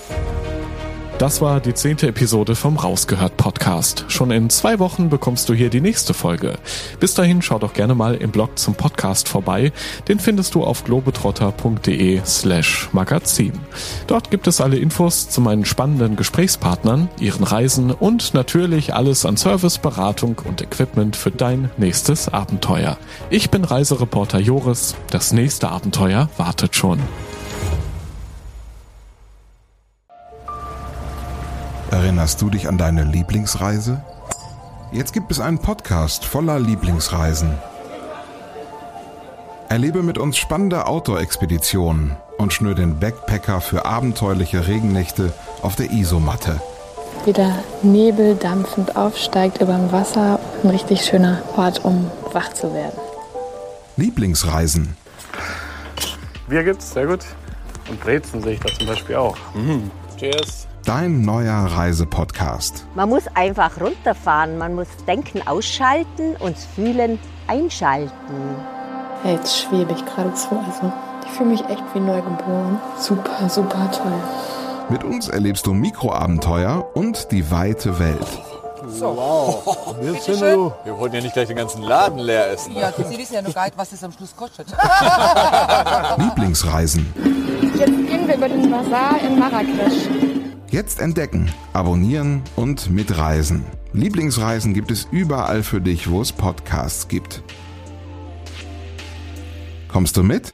Das war die zehnte Episode vom Rausgehört Podcast. Schon in zwei Wochen bekommst du hier die nächste Folge. Bis dahin schau doch gerne mal im Blog zum Podcast vorbei. Den findest du auf globetrotter.de slash magazin. Dort gibt es alle Infos zu meinen spannenden Gesprächspartnern, ihren Reisen und natürlich alles an Service, Beratung und Equipment für dein nächstes Abenteuer. Ich bin Reisereporter Joris. Das nächste Abenteuer wartet schon. Erinnerst du dich an deine Lieblingsreise? Jetzt gibt es einen Podcast voller Lieblingsreisen. Erlebe mit uns spannende Outdoor-Expeditionen und schnür den Backpacker für abenteuerliche Regennächte auf der Isomatte. Wie der Nebel dampfend aufsteigt über dem Wasser. Ein richtig schöner Ort, um wach zu werden. Lieblingsreisen. Bier gibt's, sehr gut. Und Brezen sehe ich da zum Beispiel auch. Mhm. Cheers. Dein neuer Reisepodcast. Man muss einfach runterfahren, man muss Denken ausschalten und Fühlen einschalten. Ja, jetzt schwebe ich geradezu. Also, ich fühle mich echt wie neugeboren. Super, super toll. Mit uns erlebst du Mikroabenteuer und die weite Welt. Wir wollen ja nicht gleich den ganzen Laden leer essen. Ja, du siehst ja noch gar nicht, was es am Schluss kostet. Lieblingsreisen. Jetzt gehen wir über den Bazar in Marrakesch. Jetzt entdecken, abonnieren und mitreisen. Lieblingsreisen gibt es überall für dich, wo es Podcasts gibt. Kommst du mit?